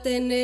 aquellos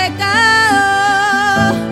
pecado.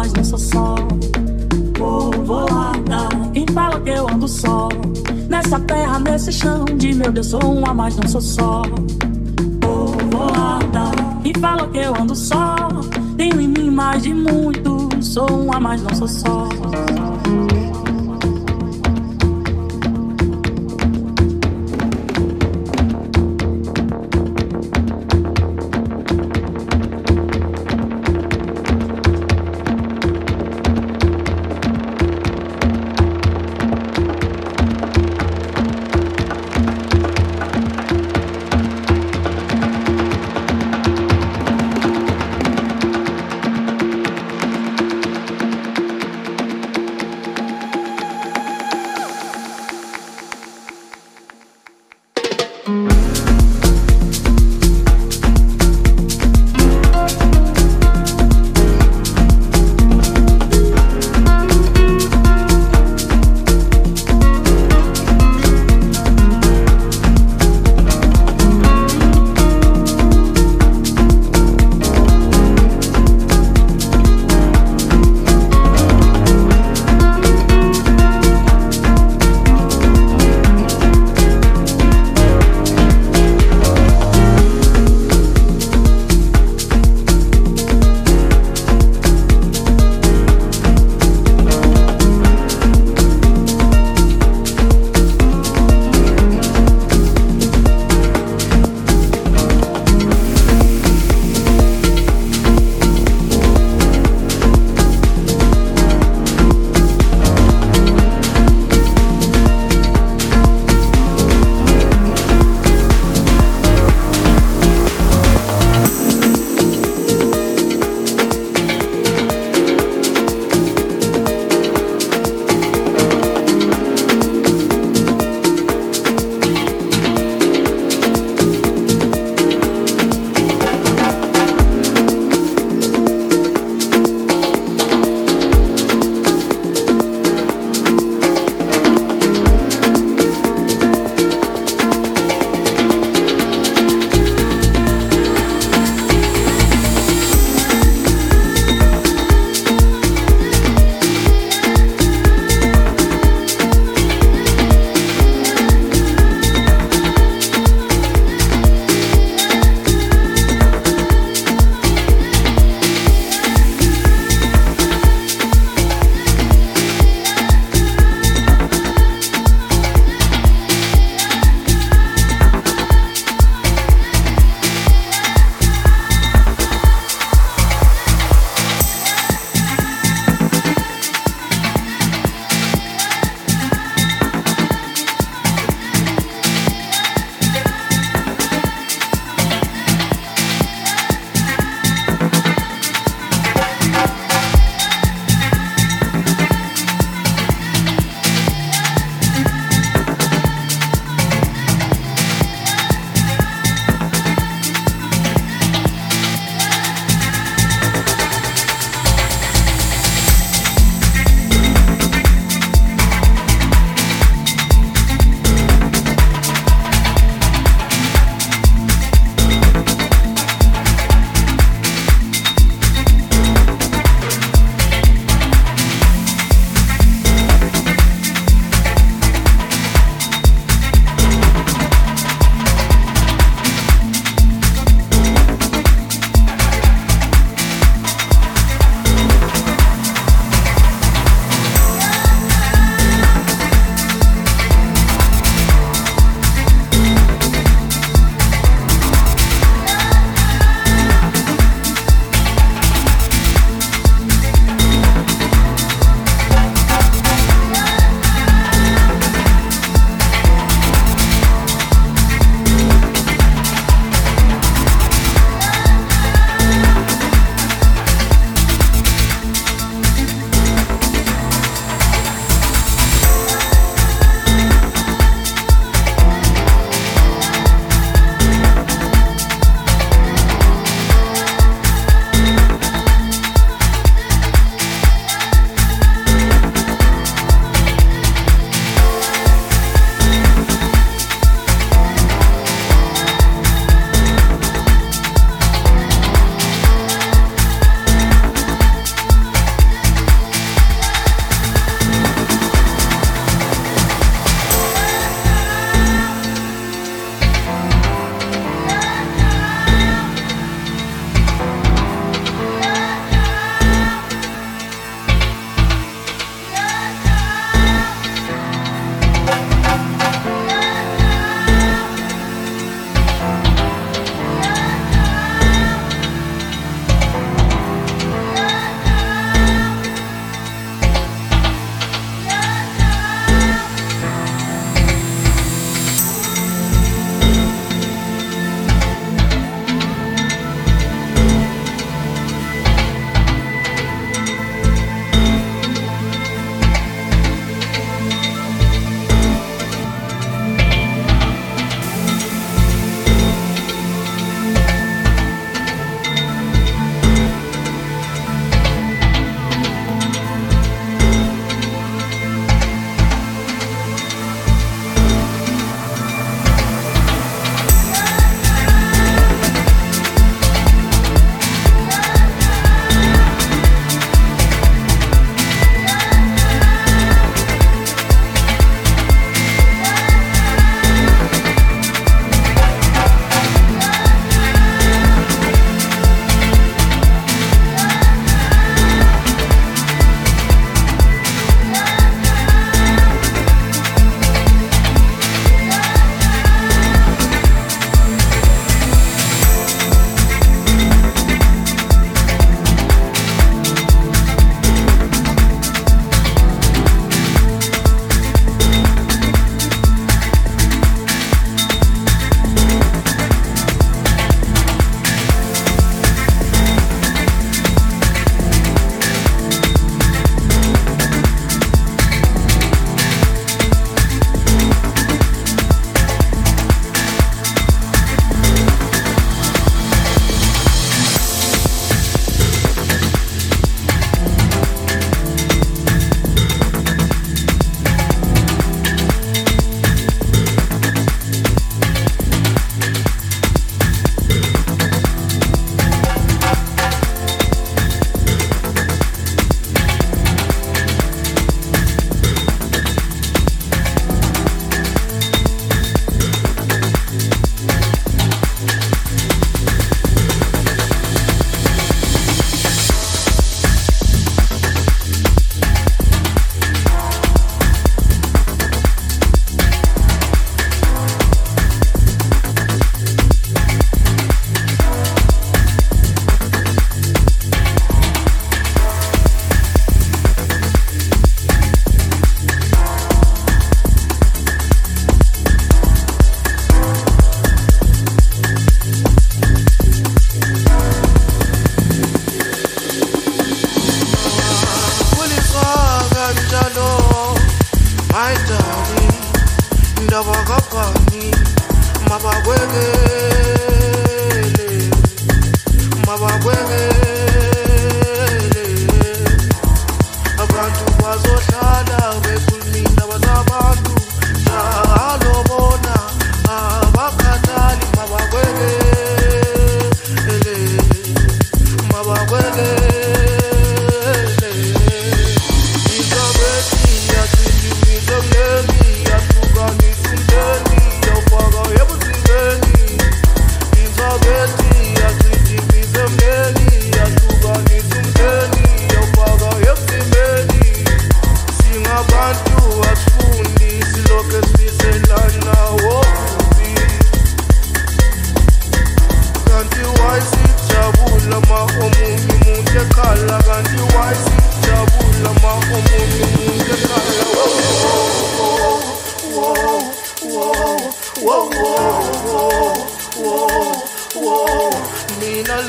mas não sou só. Povoada, quem fala que eu ando só? Nessa terra, nesse chão, de meu Deus, sou um a mais, não sou só. Povoada, quem fala que eu ando só? Tenho em mim mais de muito, sou um a mais, não sou só.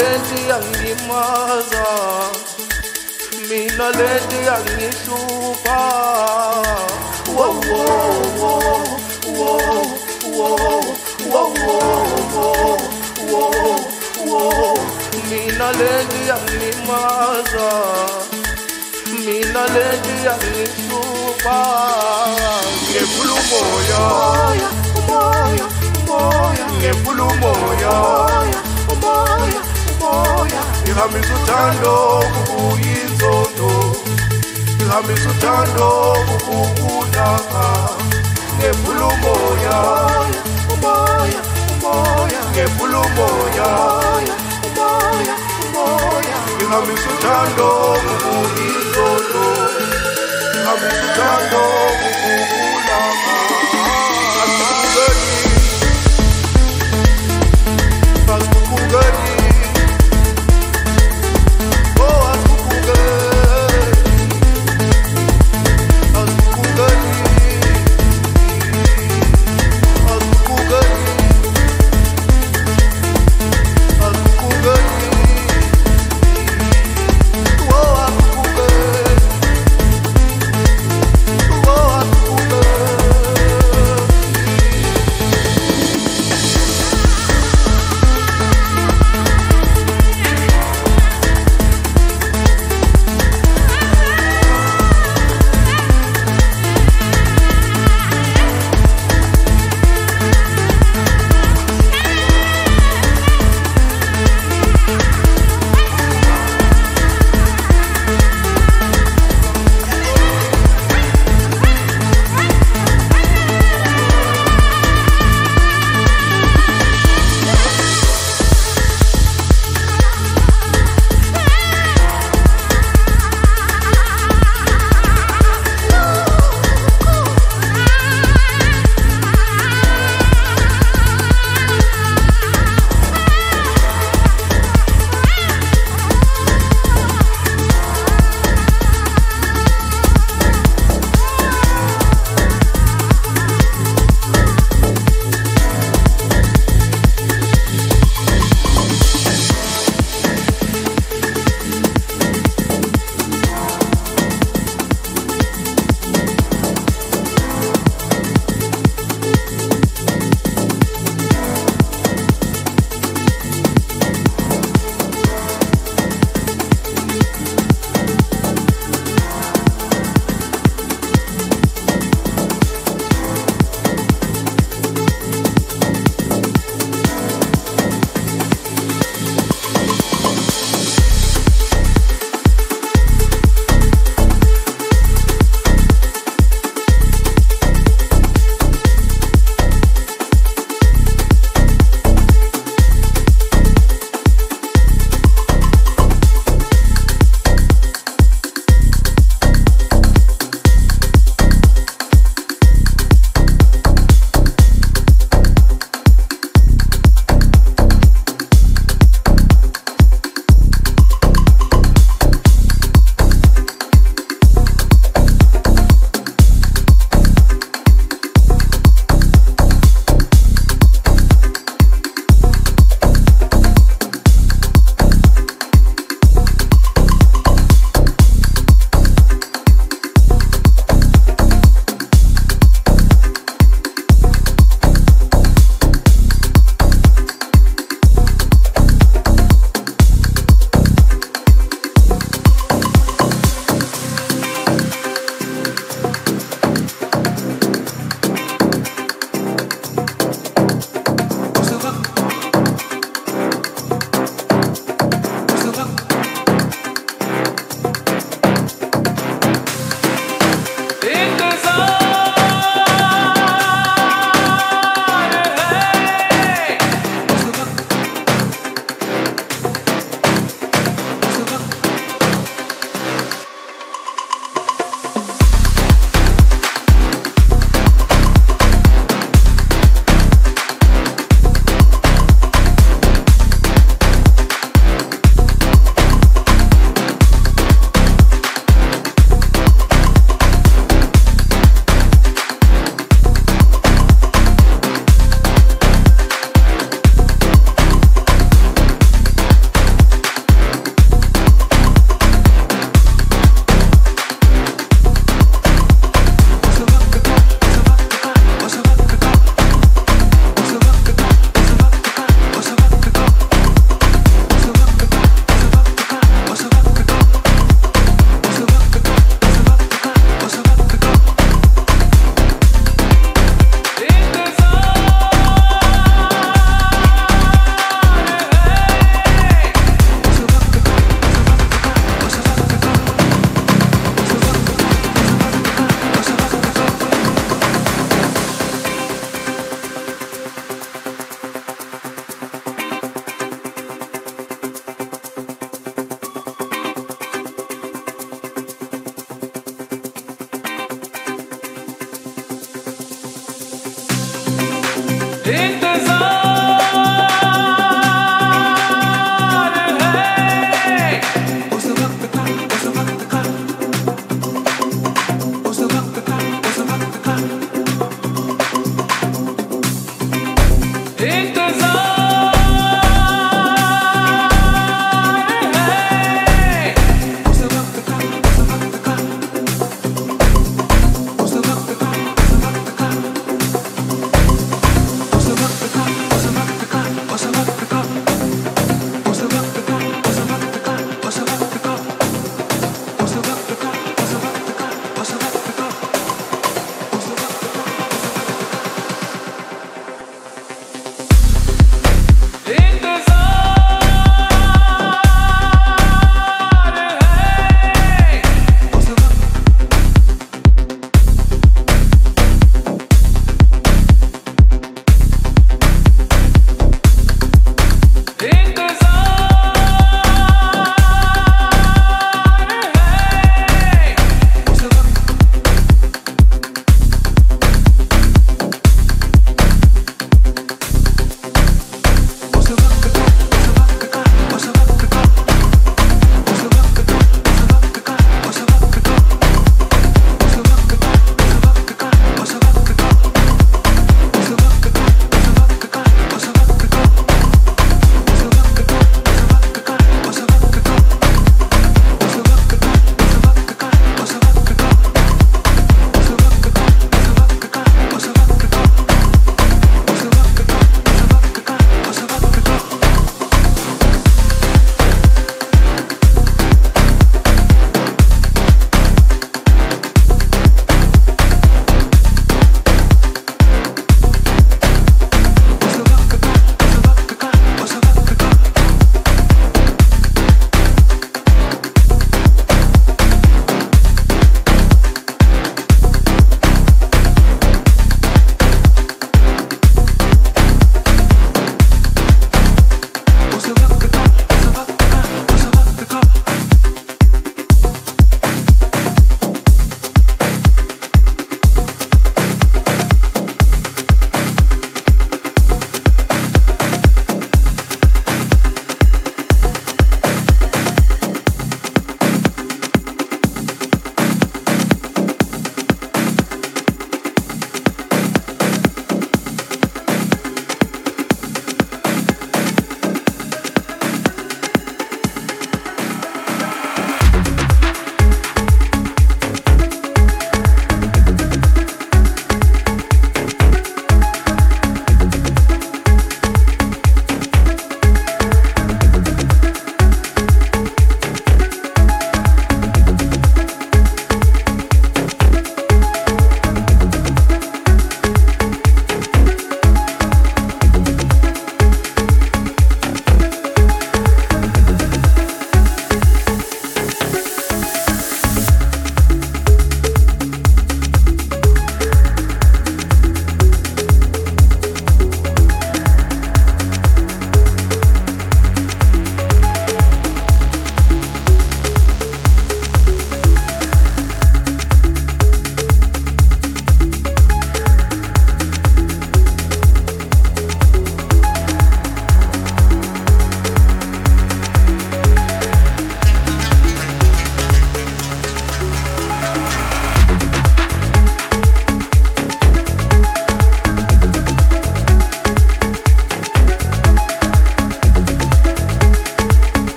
Lenti yangimaza mina lenti yangihlupha wo wo wo wo wo wo wo wo wo mina lenti yangimaza mina lenti yangihlupha ngephula umoya umoya umoya ngephula umoya umoya ihambisa uthando kubuya inzondo ihambisa uthando kukukulaka ngevula umoya umoya umoya ngevula umoya. Umoya